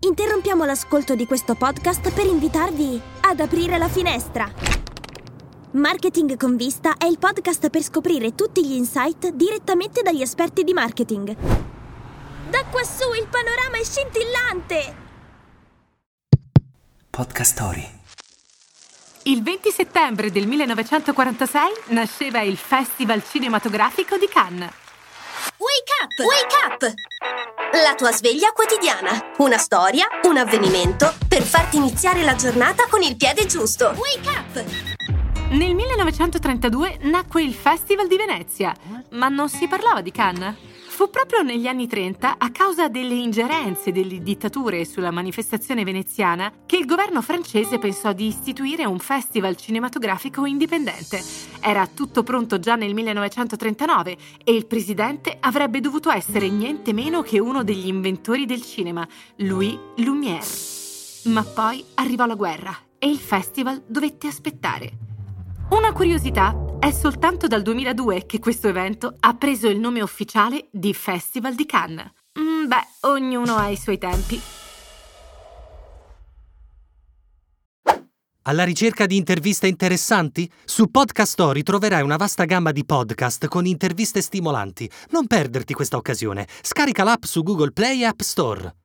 Interrompiamo l'ascolto di questo podcast per invitarvi ad aprire la finestra. Marketing con vista è il podcast per scoprire tutti gli insight direttamente dagli esperti di marketing. Da quassù il panorama è scintillante! Podcast Story. Il 20 settembre del 1946 nasceva il Festival cinematografico di Cannes. Wake up! Wake up! La tua sveglia quotidiana. Una storia, un avvenimento per farti iniziare la giornata con il piede giusto. Wake up! Nel 1932 nacque il Festival di Venezia, ma non si parlava di Cannes. Fu proprio negli anni 30, a causa delle ingerenze delle dittature sulla manifestazione veneziana, che il governo francese pensò di istituire un festival cinematografico indipendente. Era tutto pronto già nel 1939 e il presidente avrebbe dovuto essere niente meno che uno degli inventori del cinema, Louis Lumière. Ma poi arrivò la guerra e il festival dovette aspettare. Una curiosità è soltanto dal 2002 che questo evento ha preso il nome ufficiale di Festival di Cannes. Mm, beh, ognuno ha i suoi tempi. Alla ricerca di interviste interessanti? Su Podcast Story troverai una vasta gamma di podcast con interviste stimolanti. Non perderti questa occasione. Scarica l'app su Google Play e App Store.